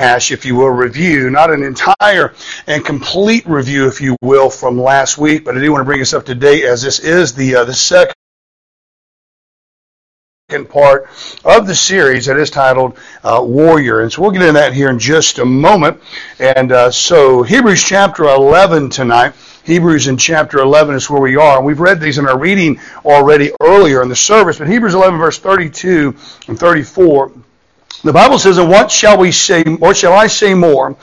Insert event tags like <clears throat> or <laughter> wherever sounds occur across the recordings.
if you will, review, not an entire and complete review, if you will, from last week, but I do want to bring us up to date as this is the uh, the second part of the series that is titled uh, Warrior. And so we'll get into that here in just a moment. And uh, so Hebrews chapter 11 tonight. Hebrews in chapter 11 is where we are. And we've read these in our reading already earlier in the service. But Hebrews 11 verse 32 and 34. The Bible says, And what shall we say, or shall I say more?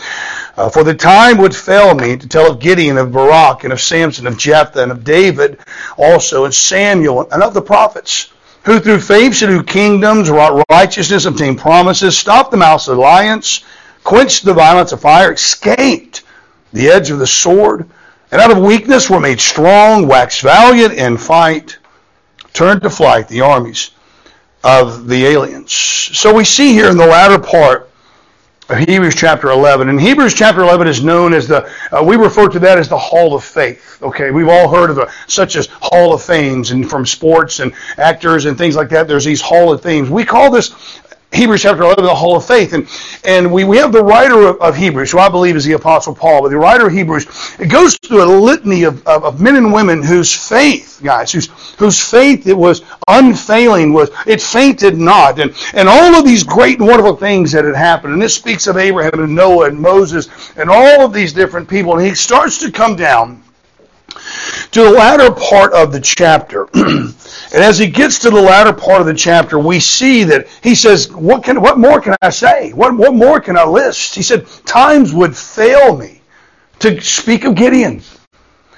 Uh, for the time would fail me to tell of Gideon, of Barak, and of Samson, of Jephthah, and of David also, and Samuel, and of the prophets who through faith subdued kingdoms, wrought righteousness, obtained promises, stopped the mouths of lions, quenched the violence of fire, escaped the edge of the sword, and out of weakness were made strong, waxed valiant in fight, turned to flight the armies of the aliens. So we see here in the latter part of Hebrews chapter 11. And Hebrews chapter 11 is known as the, uh, we refer to that as the Hall of Faith. Okay, we've all heard of such as Hall of Fames and from sports and actors and things like that. There's these Hall of Fames. We call this Hebrews chapter 11, the Hall of Faith. And, and we, we have the writer of, of, Hebrews, who I believe is the Apostle Paul, but the writer of Hebrews, it goes through a litany of, of, of men and women whose faith, guys, whose, whose faith it was unfailing, was it fainted not. And, and all of these great and wonderful things that had happened. And this speaks of Abraham and Noah and Moses and all of these different people. And he starts to come down to the latter part of the chapter. <clears throat> and as he gets to the latter part of the chapter, we see that he says, What can what more can I say? What what more can I list? He said, Times would fail me to speak of Gideon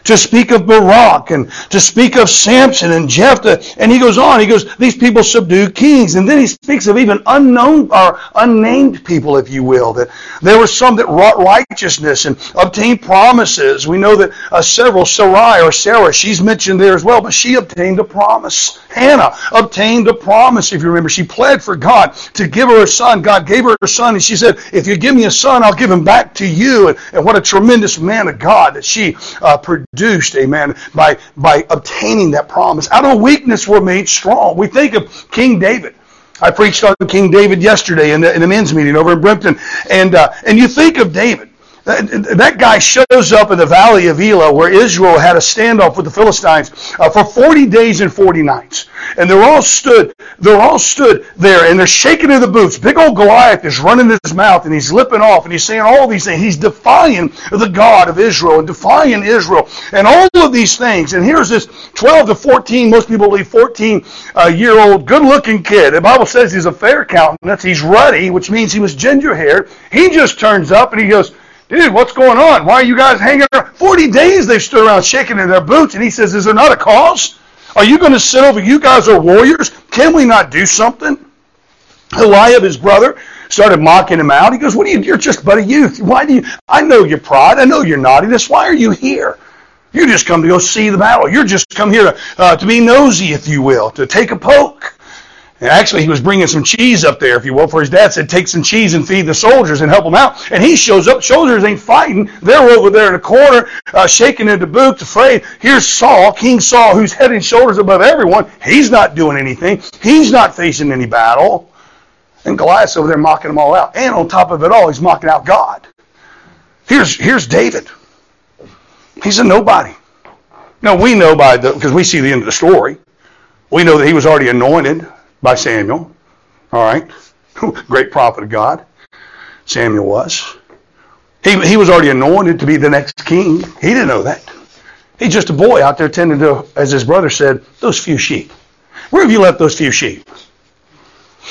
to speak of Barak and to speak of Samson and Jephthah. And he goes on, he goes, these people subdue kings. And then he speaks of even unknown or unnamed people, if you will, that there were some that wrought righteousness and obtained promises. We know that uh, several, Sarai or Sarah, she's mentioned there as well, but she obtained a promise. Hannah obtained a promise, if you remember. She pled for God to give her a son. God gave her a son, and she said, if you give me a son, I'll give him back to you. And, and what a tremendous man of God that she uh, produced produced, amen, by, by obtaining that promise. Out of weakness we're made strong. We think of King David. I preached on King David yesterday in the, in the men's meeting over in Brimpton. And, uh, and you think of David. That guy shows up in the valley of Elah where Israel had a standoff with the Philistines uh, for 40 days and 40 nights. And they're all stood, they're all stood there and they're shaking in the boots. Big old Goliath is running his mouth and he's lipping off and he's saying all these things. He's defying the God of Israel and defying Israel and all of these things. And here's this 12 to 14, most people believe 14 uh, year old good looking kid. The Bible says he's a fair countenance. He's ruddy, which means he was ginger haired. He just turns up and he goes, Dude, what's going on? Why are you guys hanging around? 40 days they stood around shaking in their boots. And he says, Is there not a cause? Are you going to sit over? You guys are warriors. Can we not do something? Eliab, his brother, started mocking him out. He goes, What are you? You're just but a youth. Why do you? I know your pride. I know your naughtiness. Why are you here? You just come to go see the battle. You're just come here to, uh, to be nosy, if you will, to take a poke. And actually, he was bringing some cheese up there, if you will, for his dad said, take some cheese and feed the soldiers and help them out. And he shows up. Soldiers ain't fighting. They're over there in the corner, uh, shaking into boots, afraid. Here's Saul, King Saul, who's head and shoulders above everyone. He's not doing anything. He's not facing any battle. And Goliath's over there mocking them all out. And on top of it all, he's mocking out God. Here's, here's David. He's a nobody. Now, we know by the, because we see the end of the story, we know that he was already anointed by Samuel. All right. <laughs> Great prophet of God. Samuel was. He, he was already anointed to be the next king. He didn't know that. He's just a boy out there tending to, as his brother said, those few sheep. Where have you left those few sheep?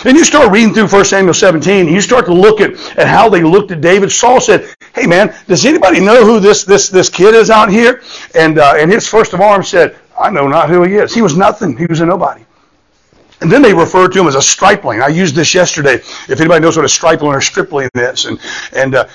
And you start reading through 1 Samuel 17, and you start to look at, at how they looked at David. Saul said, Hey man, does anybody know who this this this kid is out here? And uh, and his first of arms said, I know not who he is. He was nothing. He was a nobody. And then they refer to him as a stripling. I used this yesterday. If anybody knows what a stripling or stripling is, and and uh,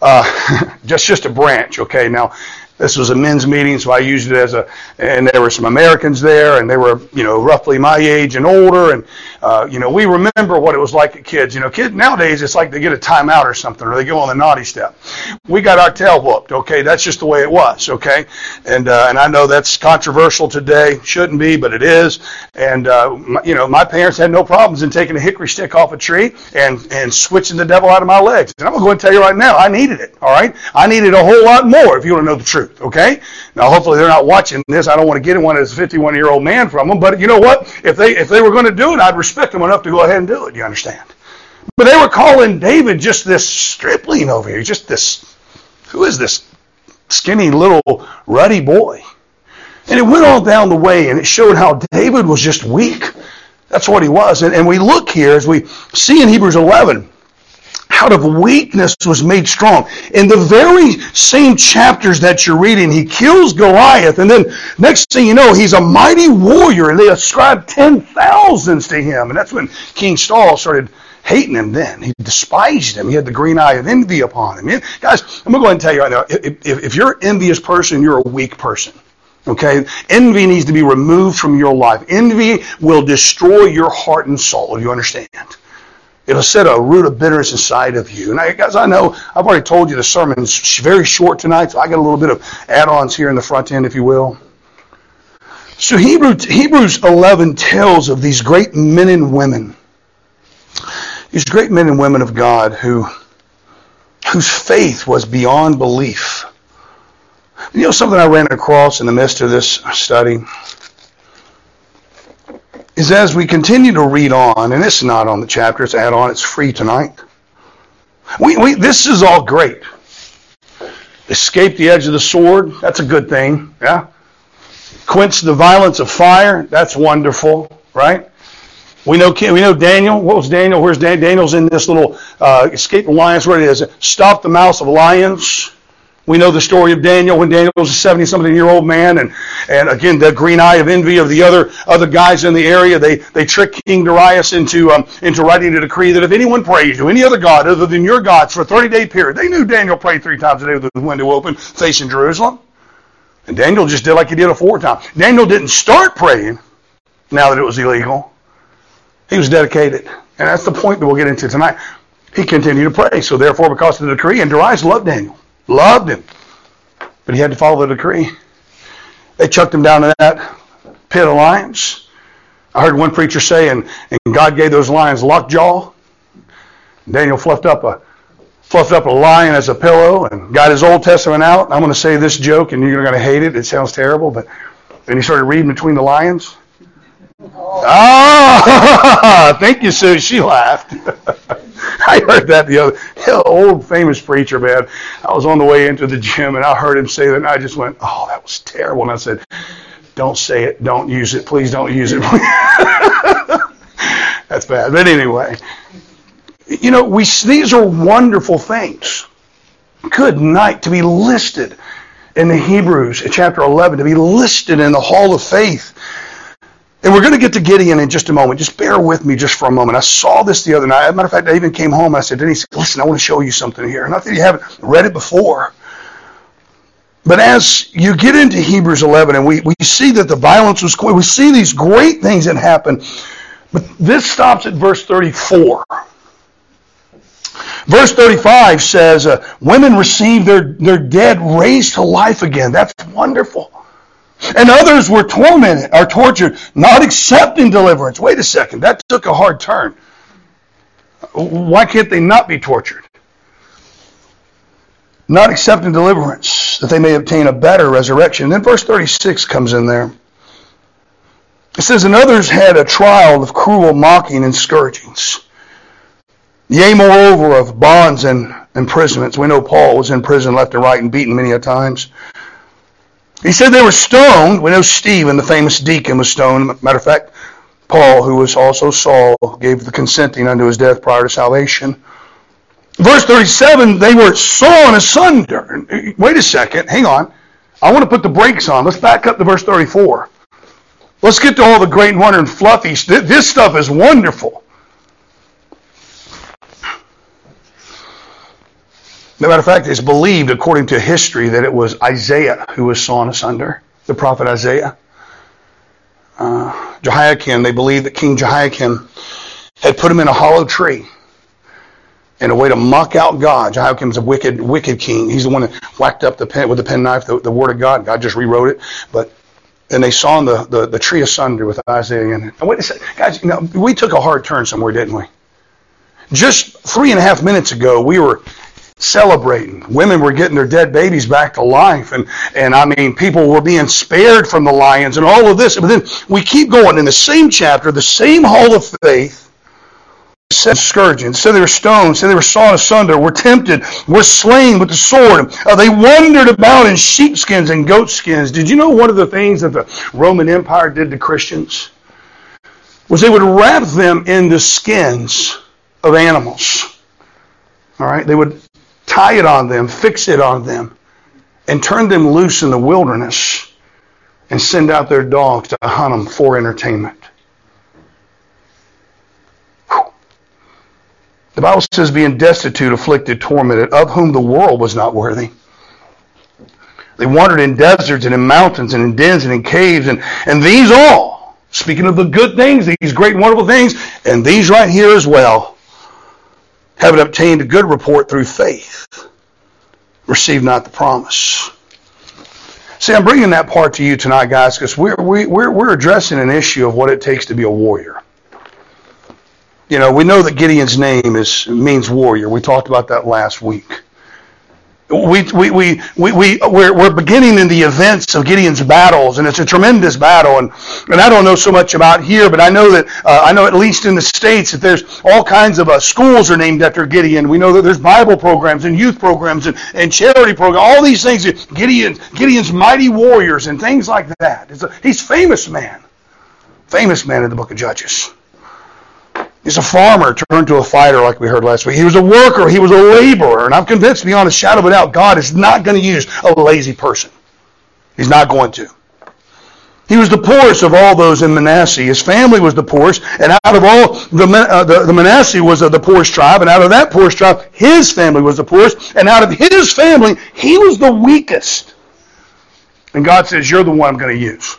uh, <laughs> just just a branch. Okay, now This was a men's meeting, so I used it as a, and there were some Americans there, and they were, you know, roughly my age and older, and, uh, you know, we remember what it was like as kids. You know, kids nowadays, it's like they get a timeout or something, or they go on the naughty step. We got our tail whooped, okay? That's just the way it was, okay? And, uh, and I know that's controversial today. Shouldn't be, but it is. And, uh, my, you know, my parents had no problems in taking a hickory stick off a tree and, and switching the devil out of my legs. And I'm going to go and tell you right now, I needed it, all right? I needed a whole lot more if you want to know the truth truth, okay? Now, hopefully they're not watching this. I don't want to get in one as a 51 year old man from them, but you know what? If they if they were going to do it, I'd respect them enough to go ahead and do it. You understand? But they were calling David just this stripling over here, just this. Who is this skinny little ruddy boy? And it went all down the way, and it showed how David was just weak. That's what he was. And, and we look here as we see in Hebrews 11 out of weakness was made strong. In the very same chapters that you're reading, he kills Goliath, and then next thing you know, he's a mighty warrior, and they ascribe ten thousands to him. And that's when King Saul started hating him then. He despised him. He had the green eye of envy upon him. Guys, I'm going to go ahead and tell you right now, if, if, if you're an envious person, you're a weak person. Okay? Envy needs to be removed from your life. Envy will destroy your heart and soul. Do you understand? It'll set a root of bitterness inside of you. And I, guys, I know I've already told you the sermon's very short tonight, so I got a little bit of add-ons here in the front end, if you will. So Hebrew, Hebrews 11 tells of these great men and women, these great men and women of God who, whose faith was beyond belief. You know something I ran across in the midst of this study? Is as we continue to read on, and it's not on the chapter, it's add on, it's free tonight. We, we, this is all great. Escape the edge of the sword, that's a good thing, yeah? Quench the violence of fire, that's wonderful, right? We know we know Daniel. What was Daniel? Where's Daniel? Daniel's in this little uh, escape the lions. Where it is? Stop the mouths of lions. We know the story of Daniel when Daniel was a 70 something year old man. And, and again, the green eye of envy of the other, other guys in the area. They, they tricked King Darius into, um, into writing a decree that if anyone prays to any other God other than your gods for a 30 day period, they knew Daniel prayed three times a day with the window open facing Jerusalem. And Daniel just did like he did a four times. Daniel didn't start praying now that it was illegal. He was dedicated. And that's the point that we'll get into tonight. He continued to pray. So therefore, because of the decree, and Darius loved Daniel. Loved him. But he had to follow the decree. They chucked him down to that pit of lions. I heard one preacher say, and, and God gave those lions lockjaw. Daniel fluffed up a fluffed up a lion as a pillow and got his Old Testament out. I'm going to say this joke, and you're going to hate it. It sounds terrible, but then he started reading between the lions. Oh, ah, <laughs> thank you, Sue. She laughed. <laughs> <laughs> I heard that the other <laughs> old famous preacher, man. I was on the way into the gym and I heard him say that, and I just went, "Oh, that was terrible." And I said, "Don't say it. Don't use it. Please don't use it." <laughs> That's bad. But anyway, you know, we these are wonderful things. Good night to be listed in the Hebrews, chapter 11, to be listed in the Hall of Faith and we're going to get to Gideon in just a moment. Just bear with me just for a moment. I saw this the other night. As a matter of fact, I even came home and I said, Denise, listen, I want to show you something here. Not that you haven't read it before. But as you get into Hebrews 11 and we, we see that the violence was, we see these great things that happen. But this stops at verse 34. Verse 35 says, uh, women receive their, their dead raised to life again. That's wonderful. And others were tormented or tortured, not accepting deliverance. Wait a second, that took a hard turn. Why can't they not be tortured? Not accepting deliverance, that they may obtain a better resurrection. And then verse 36 comes in there. It says, And others had a trial of cruel mocking and scourgings. Yea, moreover, of bonds and imprisonments. We know Paul was in prison left and right and beaten many a times. He said they were stoned. We know Stephen, the famous deacon, was stoned. Matter of fact, Paul, who was also Saul, gave the consenting unto his death prior to salvation. Verse 37, they were sawn asunder. Wait a second, hang on. I want to put the brakes on. Let's back up to verse 34. Let's get to all the great and wonder and fluffy. This stuff is wonderful. Matter of fact, it's believed, according to history, that it was Isaiah who was sawn asunder, the prophet Isaiah. Uh, Jehoiakim, they believe that King Jehoiakim had put him in a hollow tree in a way to mock out God. Jehoiakim's a wicked, wicked king. He's the one that whacked up the pen with the penknife, the, the word of God. God just rewrote it. But and they saw the, the, the tree asunder with Isaiah in it. And wait a second, guys, you know, we took a hard turn somewhere, didn't we? Just three and a half minutes ago, we were celebrating. Women were getting their dead babies back to life. And, and I mean, people were being spared from the lions and all of this. But then we keep going in the same chapter, the same hall of faith said scourging, said they were stoned, said they were sawn asunder, were tempted, were slain with the sword. Uh, they wandered about in sheepskins and goatskins. Did you know one of the things that the Roman Empire did to Christians? Was they would wrap them in the skins of animals. All right? They would tie it on them, fix it on them, and turn them loose in the wilderness and send out their dogs to hunt them for entertainment. The Bible says, being destitute, afflicted, tormented, of whom the world was not worthy. They wandered in deserts and in mountains and in dens and in caves, and, and these all, speaking of the good things, these great wonderful things, and these right here as well, having obtained a good report through faith, received not the promise. See, I'm bringing that part to you tonight, guys, because we're, we, we're, we're addressing an issue of what it takes to be a warrior. You know, we know that Gideon's name is means warrior. We talked about that last week. We, we, we, we, we, we're, we're beginning in the events of Gideon's battles, and it's a tremendous battle. And, and I don't know so much about here, but I know that, uh, I know at least in the States that there's all kinds of uh, schools are named after Gideon. We know that there's Bible programs and youth programs and, and charity programs, all these things. Gideon, Gideon's mighty warriors and things like that. A, he's famous man. Famous man in the book of Judges. He's a farmer turned to a fighter, like we heard last week. He was a worker. He was a laborer. And I'm convinced beyond a shadow of a doubt, God is not going to use a lazy person. He's not going to. He was the poorest of all those in Manasseh. His family was the poorest, and out of all the, uh, the, the Manasseh was of the poorest tribe, and out of that poorest tribe, his family was the poorest, and out of his family, he was the weakest. And God says, "You're the one I'm going to use.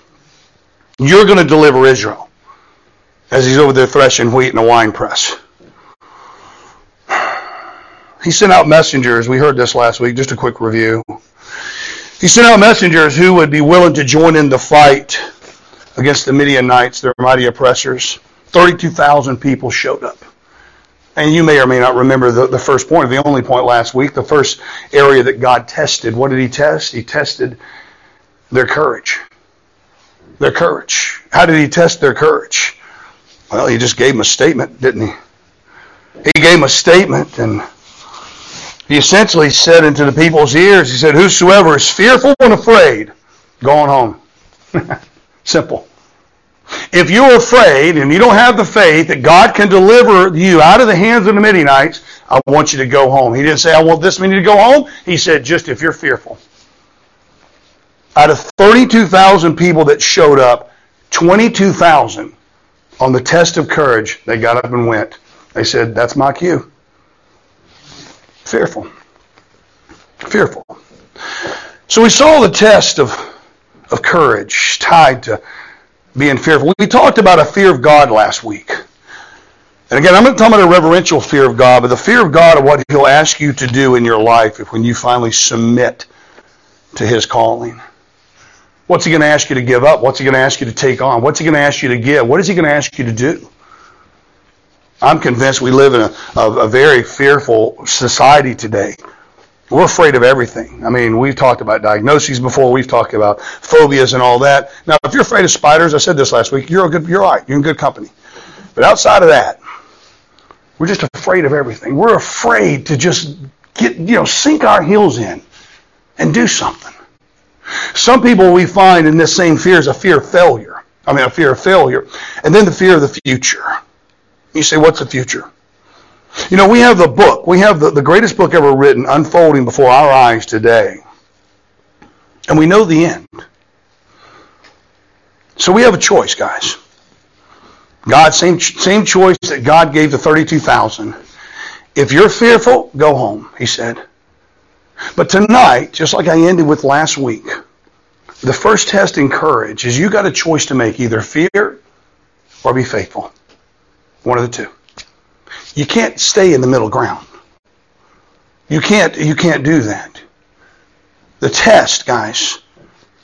You're going to deliver Israel." As he's over there threshing wheat in a wine press. He sent out messengers. We heard this last week. Just a quick review. He sent out messengers who would be willing to join in the fight against the Midianites, their mighty oppressors. 32,000 people showed up. And you may or may not remember the, the first point, the only point last week, the first area that God tested. What did he test? He tested their courage. Their courage. How did he test their courage? Well, he just gave him a statement, didn't he? He gave him a statement, and he essentially said into the people's ears, he said, Whosoever is fearful and afraid, going home. <laughs> Simple. If you're afraid and you don't have the faith that God can deliver you out of the hands of the Midianites, I want you to go home. He didn't say, I want this many to go home. He said, just if you're fearful. Out of 32,000 people that showed up, 22,000 on the test of courage, they got up and went. They said, That's my cue. Fearful. Fearful. So we saw the test of, of courage tied to being fearful. We talked about a fear of God last week. And again, I'm not talking about a reverential fear of God, but the fear of God of what He'll ask you to do in your life if when you finally submit to His calling. What's he going to ask you to give up? What's he going to ask you to take on? What's he going to ask you to give? What is he going to ask you to do? I'm convinced we live in a, a, a very fearful society today. We're afraid of everything. I mean, we've talked about diagnoses before. We've talked about phobias and all that. Now, if you're afraid of spiders, I said this last week, you're a good, you're all right. You're in good company. But outside of that, we're just afraid of everything. We're afraid to just get, you know, sink our heels in and do something. Some people we find in this same fear is a fear of failure. I mean, a fear of failure. And then the fear of the future. You say, what's the future? You know, we have the book. We have the, the greatest book ever written unfolding before our eyes today. And we know the end. So we have a choice, guys. God, same, same choice that God gave the 32,000. If you're fearful, go home, he said. But tonight, just like I ended with last week, the first test in courage is you got a choice to make either fear or be faithful. One of the two. You can't stay in the middle ground. You can't you can't do that. The test, guys,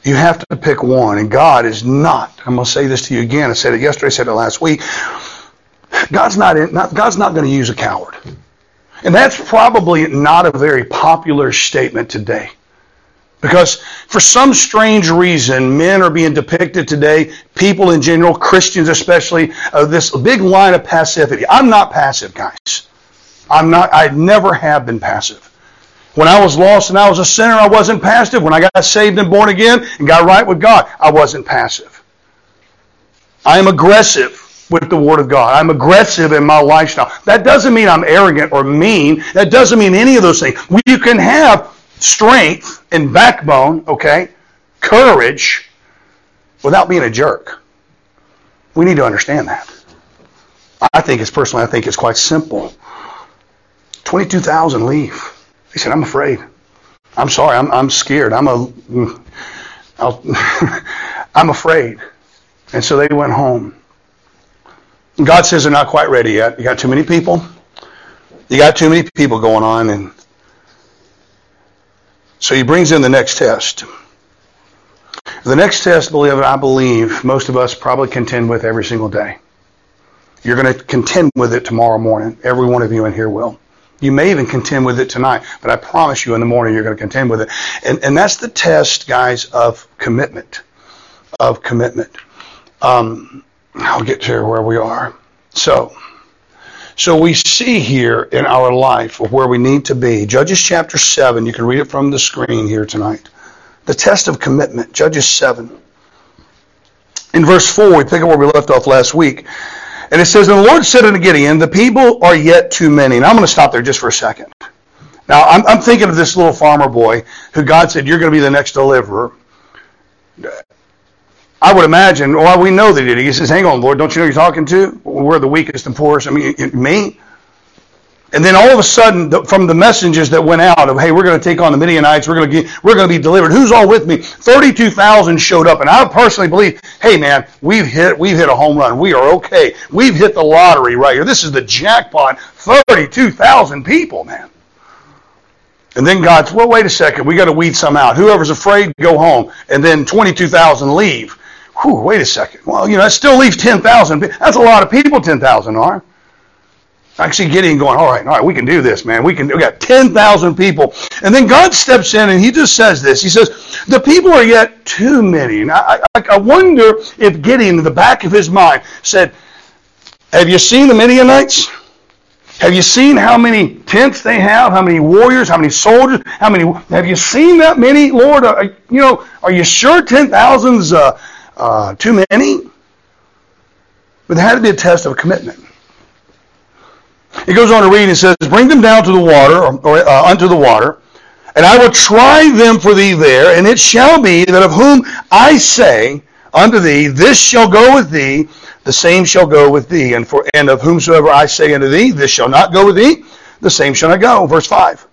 you have to pick one. And God is not, I'm going to say this to you again. I said it yesterday, I said it last week. God's not, in, not God's not going to use a coward. And that's probably not a very popular statement today. Because for some strange reason, men are being depicted today, people in general, Christians especially, this big line of passivity. I'm not passive, guys. I'm not, I never have been passive. When I was lost and I was a sinner, I wasn't passive. When I got saved and born again and got right with God, I wasn't passive. I am aggressive with the Word of God. I'm aggressive in my lifestyle. That doesn't mean I'm arrogant or mean. That doesn't mean any of those things. You can have strength and backbone, okay, courage, without being a jerk. We need to understand that. I think it's personally, I think it's quite simple. 22,000 leave. He said, I'm afraid. I'm sorry. I'm, I'm scared. I'm a, I'll, <laughs> I'm afraid. And so they went home. God says they're not quite ready yet. You got too many people. You got too many people going on, and so he brings in the next test. The next test, believe it, I believe most of us probably contend with every single day. You're going to contend with it tomorrow morning. Every one of you in here will. You may even contend with it tonight, but I promise you in the morning you're going to contend with it. And, and that's the test, guys, of commitment. Of commitment. Um, I'll get to where we are. So, so we see here in our life where we need to be. Judges chapter 7, you can read it from the screen here tonight. The test of commitment, Judges 7. In verse 4, we pick up where we left off last week. And it says, And the Lord said unto Gideon, The people are yet too many. And I'm going to stop there just for a second. Now, I'm, I'm thinking of this little farmer boy who God said, You're going to be the next deliverer. I would imagine, well, we know that he did. He says, hang on, Lord, don't you know you're talking to? We're the weakest and poorest. I mean, me? And then all of a sudden, from the messages that went out of, hey, we're going to take on the Midianites, we're going to get, we're going to be delivered. Who's all with me? Thirty-two thousand showed up, and I personally believe, hey, man, we've hit, we've hit a home run. We are okay. We've hit the lottery right here. This is the jackpot. Thirty-two thousand people, man. And then God's, well, wait a second, we got to weed some out. Whoever's afraid, go home. And then twenty-two thousand leave. Whew, wait a second. Well, you know, that still leaves 10,000. That's a lot of people, 10,000 are. See Gideon going, all right, all right, we can do this, man. We can. We got 10,000 people. And then God steps in and he just says this. He says, the people are yet too many. And I, I, I wonder if Gideon, in the back of his mind, said, have you seen the Midianites? Have you seen how many tents they have? How many warriors? How many soldiers? How many? Have you seen that many, Lord? Uh, you know, are you sure 10,000's uh, uh, too many. But there had to be a test of commitment. It goes on to read and says, Bring them down to the water, or, or uh, unto the water, and I will try them for thee there, and it shall be that of whom I say unto thee, This shall go with thee, the same shall go with thee. And, for, and of whomsoever I say unto thee, This shall not go with thee, the same shall not go. Verse 5.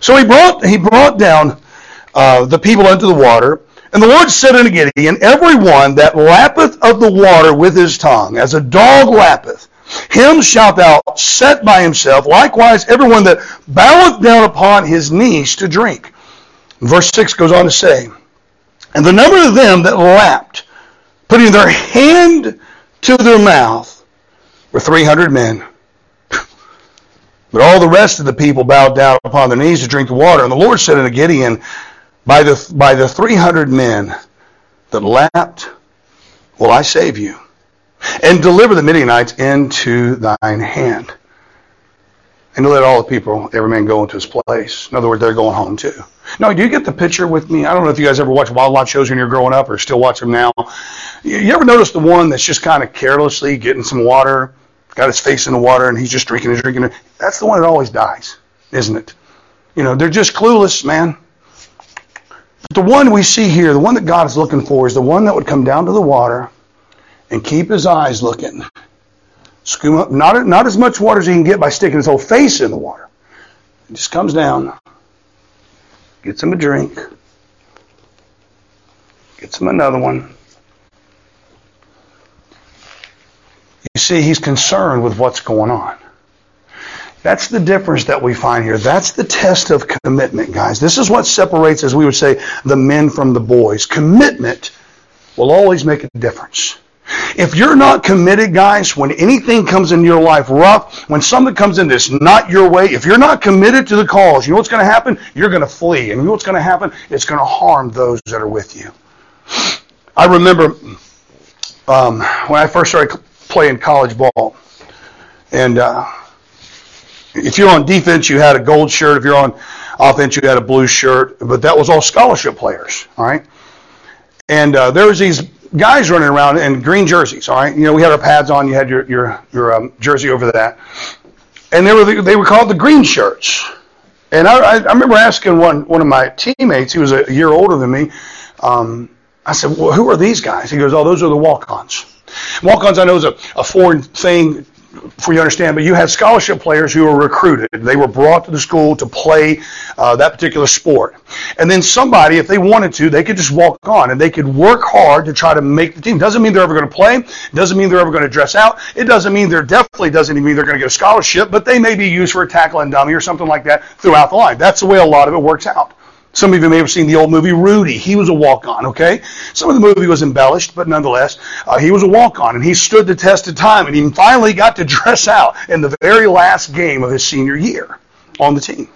So he brought, he brought down uh, the people unto the water, and the Lord said unto Gideon, Every one that lappeth of the water with his tongue, as a dog lappeth, him shalt thou set by himself. Likewise, everyone that boweth down upon his knees to drink. Verse 6 goes on to say, And the number of them that lapped, putting their hand to their mouth, were 300 men. But all the rest of the people bowed down upon their knees to drink the water. And the Lord said unto Gideon, by the, by the 300 men that lapped, will I save you, and deliver the Midianites into thine hand. And to let all the people, every man go into his place. In other words, they're going home too. Now, do you get the picture with me? I don't know if you guys ever watch wildlife shows when you're growing up or still watch them now. You ever notice the one that's just kind of carelessly getting some water, got his face in the water, and he's just drinking and drinking? That's the one that always dies, isn't it? You know, they're just clueless, man. The one we see here, the one that God is looking for, is the one that would come down to the water and keep his eyes looking. Scoop up, not, not as much water as he can get by sticking his whole face in the water. He just comes down, gets him a drink, gets him another one. You see, he's concerned with what's going on. That's the difference that we find here. That's the test of commitment, guys. This is what separates, as we would say, the men from the boys. Commitment will always make a difference. If you're not committed, guys, when anything comes into your life rough, when something comes in that's not your way, if you're not committed to the cause, you know what's going to happen? You're going to flee. And you know what's going to happen? It's going to harm those that are with you. I remember um, when I first started playing college ball, and uh, if you're on defense, you had a gold shirt. If you're on offense, you had a blue shirt. But that was all scholarship players, all right? And uh, there was these guys running around in green jerseys, all right? You know, we had our pads on. You had your your your um, jersey over that, and they were the, they were called the green shirts. And I, I remember asking one one of my teammates, he was a year older than me. Um, I said, "Well, who are these guys?" He goes, "Oh, those are the walk-ons." Walk-ons, I know, is a, a foreign thing for you to understand, but you had scholarship players who were recruited. They were brought to the school to play uh, that particular sport. And then somebody, if they wanted to, they could just walk on and they could work hard to try to make the team. Doesn't mean they're ever going to play. Doesn't mean they're ever going to dress out. It doesn't mean they're definitely doesn't mean they're going to get a scholarship, but they may be used for a tackle and dummy or something like that throughout the line. That's the way a lot of it works out. Some of you may have seen the old movie Rudy. He was a walk-on, okay? Some of the movie was embellished, but nonetheless, uh, he was a walk-on, and he stood the test of time, and he finally got to dress out in the very last game of his senior year on the team.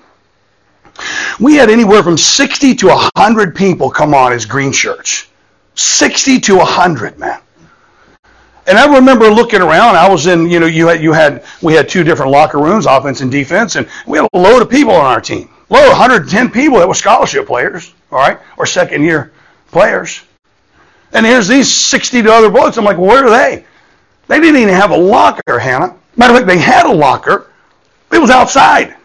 We had anywhere from 60 to 100 people come on as green shirts. 60 to 100, man. And I remember looking around. I was in, you know, you had, you had, we had two different locker rooms, offense and defense, and we had a load of people on our team. Low 110 people that were scholarship players, all right, or second year players. And here's these 60 other boys. I'm like, well, where are they? They didn't even have a locker, Hannah. Matter of fact, they had a locker. It was outside.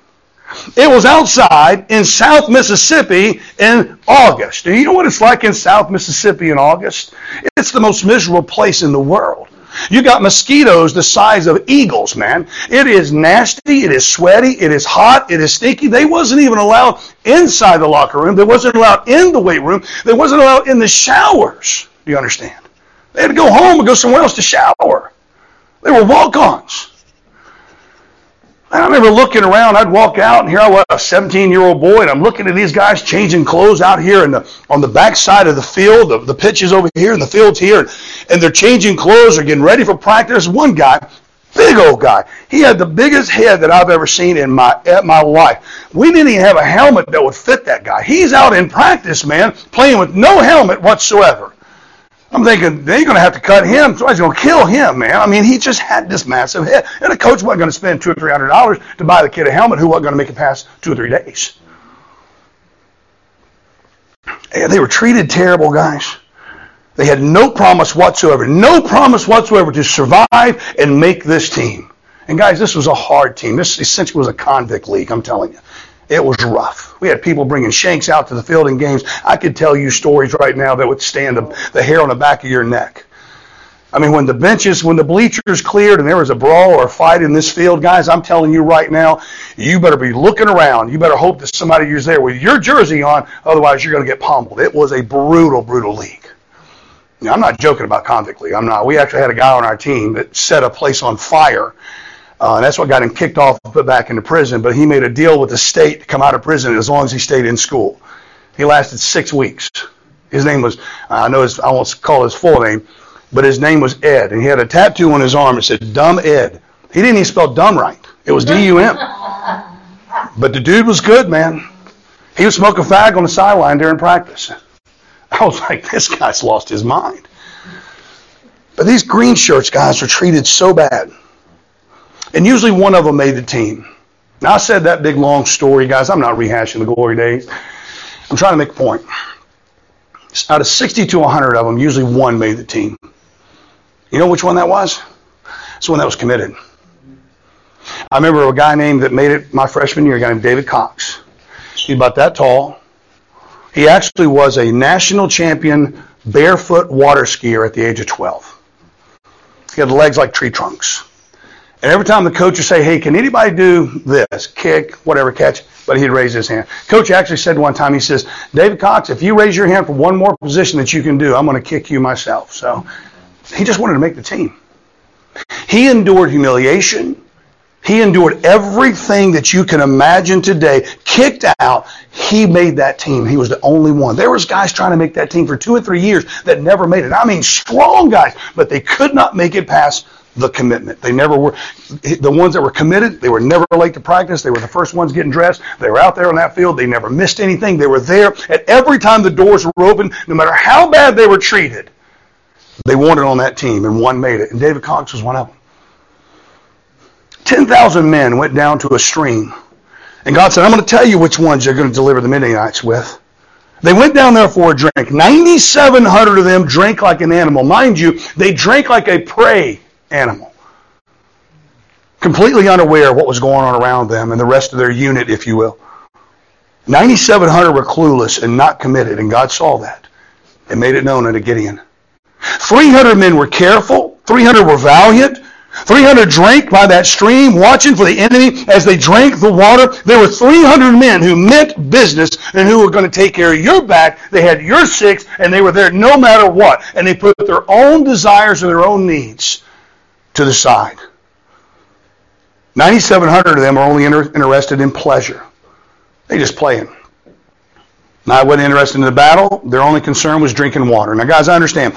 It was outside in South Mississippi in August. And you know what it's like in South Mississippi in August? It's the most miserable place in the world. You got mosquitoes the size of eagles, man. It is nasty. It is sweaty. It is hot. It is stinky. They wasn't even allowed inside the locker room. They wasn't allowed in the weight room. They wasn't allowed in the showers. Do you understand? They had to go home and go somewhere else to shower. They were walk-ons. I remember looking around. I'd walk out, and here I was, a 17-year-old boy, and I'm looking at these guys changing clothes out here in the, on the back side of the field. The, the pitch is over here, and the field's here, and they're changing clothes. They're getting ready for practice. One guy, big old guy, he had the biggest head that I've ever seen in my in my life. We didn't even have a helmet that would fit that guy. He's out in practice, man, playing with no helmet whatsoever. I'm thinking they're going to have to cut him. Somebody's going to kill him, man. I mean, he just had this massive head, and the coach wasn't going to spend two or three hundred dollars to buy the kid a helmet who wasn't going to make it past two or three days. And they were treated terrible, guys. They had no promise whatsoever, no promise whatsoever to survive and make this team. And guys, this was a hard team. This essentially was a convict league. I'm telling you. It was rough. We had people bringing shanks out to the field in games. I could tell you stories right now that would stand the hair on the back of your neck. I mean, when the benches, when the bleachers cleared and there was a brawl or a fight in this field, guys, I'm telling you right now, you better be looking around. You better hope that somebody is there with your jersey on, otherwise you're going to get pummeled. It was a brutal, brutal league. Now, I'm not joking about convict league. I'm not. We actually had a guy on our team that set a place on fire uh, that's what got him kicked off and put back into prison. But he made a deal with the state to come out of prison as long as he stayed in school. He lasted six weeks. His name was, I know his, I won't call his full name, but his name was Ed. And he had a tattoo on his arm that said Dumb Ed. He didn't even spell dumb right. It was D-U-M. <laughs> But the dude was good, man. He would smoke a fag on the sideline during practice. <laughs> I was like, this guy's lost his mind. But these green shirts guys were treated so bad. And usually one of them made the team. Now, I said that big long story, guys. I'm not rehashing the glory days. I'm trying to make a point. Out of 60 to 100 of them, usually one made the team. You know which one that was? It's the one that was committed. I remember a guy named that made it my freshman year, a guy named David Cox. He's about that tall. He actually was a national champion barefoot water skier at the age of 12. He had legs like tree trunks. And every time the coach would say, hey, can anybody do this? Kick, whatever, catch. But he'd raise his hand. Coach actually said one time, he says, David Cox, if you raise your hand for one more position that you can do, I'm going to kick you myself. So he just wanted to make the team. He endured humiliation. He endured everything that you can imagine today. Kicked out, he made that team. He was the only one. There was guys trying to make that team for two or three years that never made it. I mean, strong guys, but they could not make it past the commitment. They never were the ones that were committed. They were never late to practice. They were the first ones getting dressed. They were out there on that field. They never missed anything. They were there at every time the doors were open, no matter how bad they were treated. They wanted on that team, and one made it. And David Cox was one of them. 10,000 men went down to a stream. And God said, I'm going to tell you which ones you're going to deliver the Midianites with. They went down there for a drink. 9,700 of them drank like an animal. Mind you, they drank like a prey animal. Completely unaware of what was going on around them and the rest of their unit, if you will. 9,700 were clueless and not committed, and God saw that and made it known unto Gideon. 300 men were careful. 300 were valiant. 300 drank by that stream, watching for the enemy as they drank the water. There were 300 men who meant business and who were going to take care of your back. They had your six, and they were there no matter what. And they put their own desires and their own needs to the side. 9,700 of them are only inter- interested in pleasure. They just playing. Not wasn't interested in the battle. Their only concern was drinking water. Now, guys, I understand.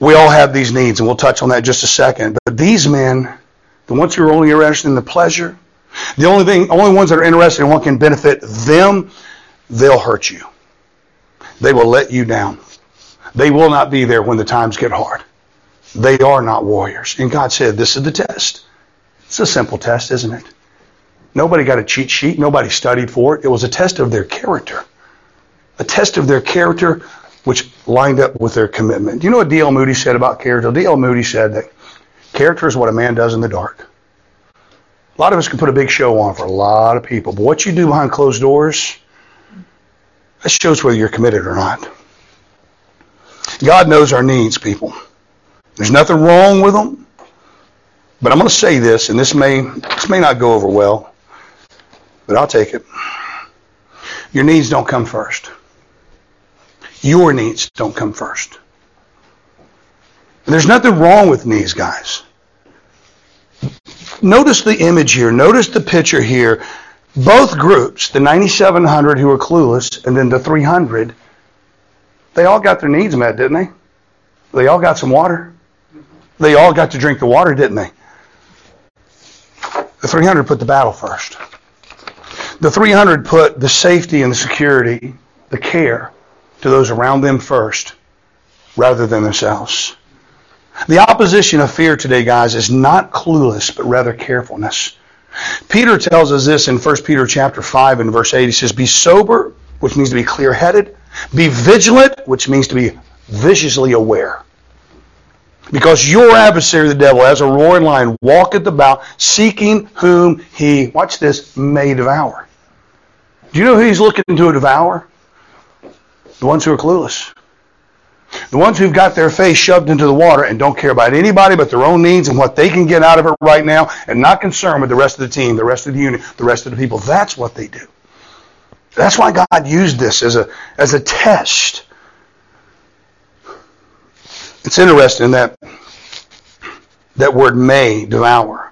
We all have these needs, and we'll touch on that just a second. But these men, the ones who are only interested in the pleasure, the only thing, only ones that are interested in what can benefit them, they'll hurt you. They will let you down. They will not be there when the times get hard. They are not warriors. And God said, This is the test. It's a simple test, isn't it? Nobody got a cheat sheet. Nobody studied for it. It was a test of their character. A test of their character which lined up with their commitment. Do you know what D.L. Moody said about character? D.L. Moody said that character is what a man does in the dark. A lot of us can put a big show on for a lot of people, but what you do behind closed doors, that shows whether you're committed or not. God knows our needs, people. There's nothing wrong with them. But I'm going to say this, and this may this may not go over well, but I'll take it. Your needs don't come first. Your needs don't come first. There's nothing wrong with needs, guys. Notice the image here. Notice the picture here. Both groups, the 9,700 who were clueless, and then the 300, they all got their needs met, didn't they? They all got some water. They all got to drink the water, didn't they? The 300 put the battle first. The 300 put the safety and the security, the care to those around them first rather than themselves. The opposition of fear today, guys, is not clueless, but rather carefulness. Peter tells us this in 1 Peter chapter 5 and verse 8. He says, Be sober, which means to be clear-headed. Be vigilant, which means to be viciously aware. Because your adversary, the devil, as a roaring lion, walketh about, seeking whom he, watch this, may devour. Do you know who he's looking to devour? The ones who are clueless. The ones who've got their face shoved into the water and don't care about anybody but their own needs and what they can get out of it right now and not concerned with the rest of the team, the rest of the unit, the rest of the people. That's what they do. That's why God used this as a, as a test it's interesting that that word may devour.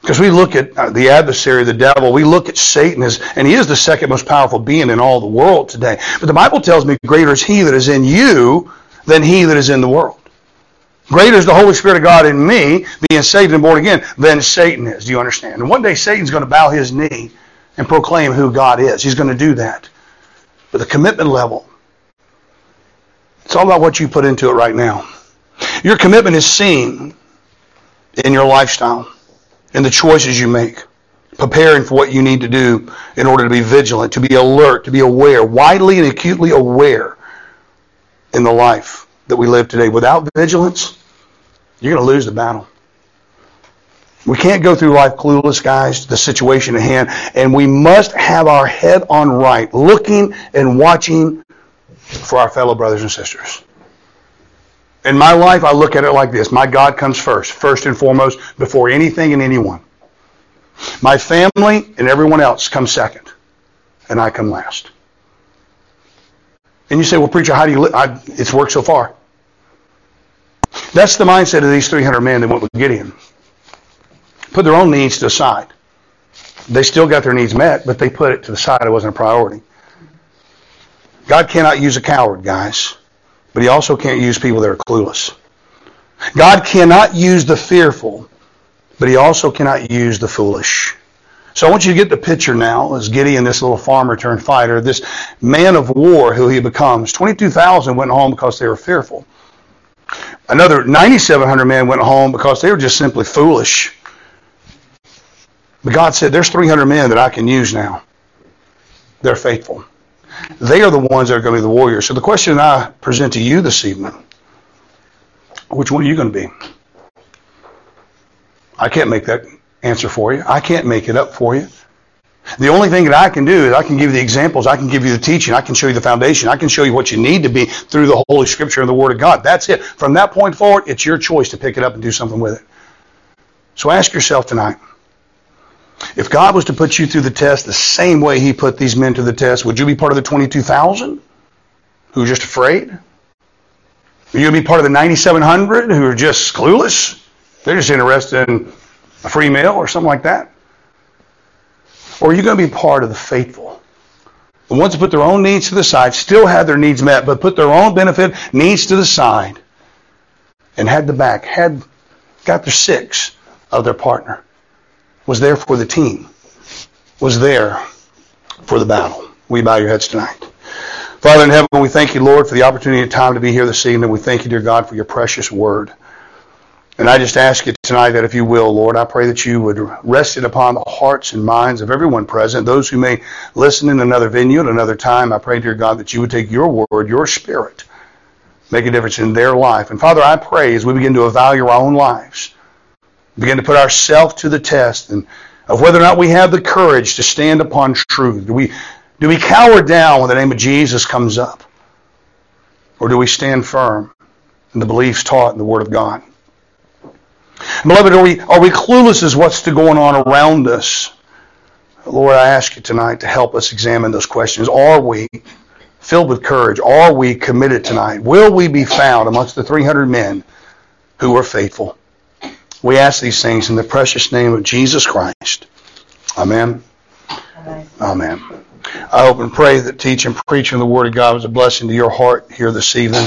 Because we look at uh, the adversary, the devil, we look at Satan as, and he is the second most powerful being in all the world today. But the Bible tells me greater is he that is in you than he that is in the world. Greater is the Holy Spirit of God in me, being saved and born again, than Satan is. Do you understand? And one day Satan's going to bow his knee and proclaim who God is. He's going to do that. But the commitment level it's all about what you put into it right now. Your commitment is seen in your lifestyle, in the choices you make, preparing for what you need to do in order to be vigilant, to be alert, to be aware, widely and acutely aware in the life that we live today. Without vigilance, you're going to lose the battle. We can't go through life clueless, guys, the situation at hand, and we must have our head on right, looking and watching for our fellow brothers and sisters. In my life, I look at it like this my God comes first, first and foremost, before anything and anyone. My family and everyone else comes second, and I come last. And you say, well, preacher, how do you live? It's worked so far. That's the mindset of these 300 men that went with Gideon. Put their own needs to the side. They still got their needs met, but they put it to the side. It wasn't a priority. God cannot use a coward, guys, but He also can't use people that are clueless. God cannot use the fearful, but He also cannot use the foolish. So I want you to get the picture now as Gideon, this little farmer turned fighter, this man of war who he becomes. 22,000 went home because they were fearful. Another 9,700 men went home because they were just simply foolish. But God said, There's 300 men that I can use now. They're faithful. They are the ones that are going to be the warriors. So the question I present to you this evening which one are you going to be? I can't make that answer for you. I can't make it up for you. The only thing that I can do is I can give you the examples, I can give you the teaching, I can show you the foundation, I can show you what you need to be through the Holy Scripture and the Word of God. That's it. From that point forward, it's your choice to pick it up and do something with it. So ask yourself tonight if God was to put you through the test the same way He put these men to the test, would you be part of the 22,000 who are just afraid? Are you going to be part of the 9,700 who are just clueless? They're just interested in a free meal or something like that? Or are you going to be part of the faithful? The ones who put their own needs to the side, still had their needs met, but put their own benefit needs to the side and had the back, had got their six of their partner was there for the team, was there for the battle. We bow your heads tonight. Father in heaven, we thank you, Lord, for the opportunity and time to be here this evening. We thank you, dear God, for your precious word. And I just ask you tonight that if you will, Lord, I pray that you would rest it upon the hearts and minds of everyone present, those who may listen in another venue at another time. I pray, dear God, that you would take your word, your spirit, make a difference in their life. And Father, I pray as we begin to evaluate our own lives, begin to put ourselves to the test and of whether or not we have the courage to stand upon truth. Do we, do we cower down when the name of Jesus comes up? Or do we stand firm in the beliefs taught in the Word of God? Beloved, are we, are we clueless as what's going on around us? Lord, I ask you tonight to help us examine those questions. Are we filled with courage? Are we committed tonight? Will we be found amongst the 300 men who are faithful? We ask these things in the precious name of Jesus Christ. Amen. Amen. Amen. I hope and pray that teaching and preaching the Word of God was a blessing to your heart here this evening.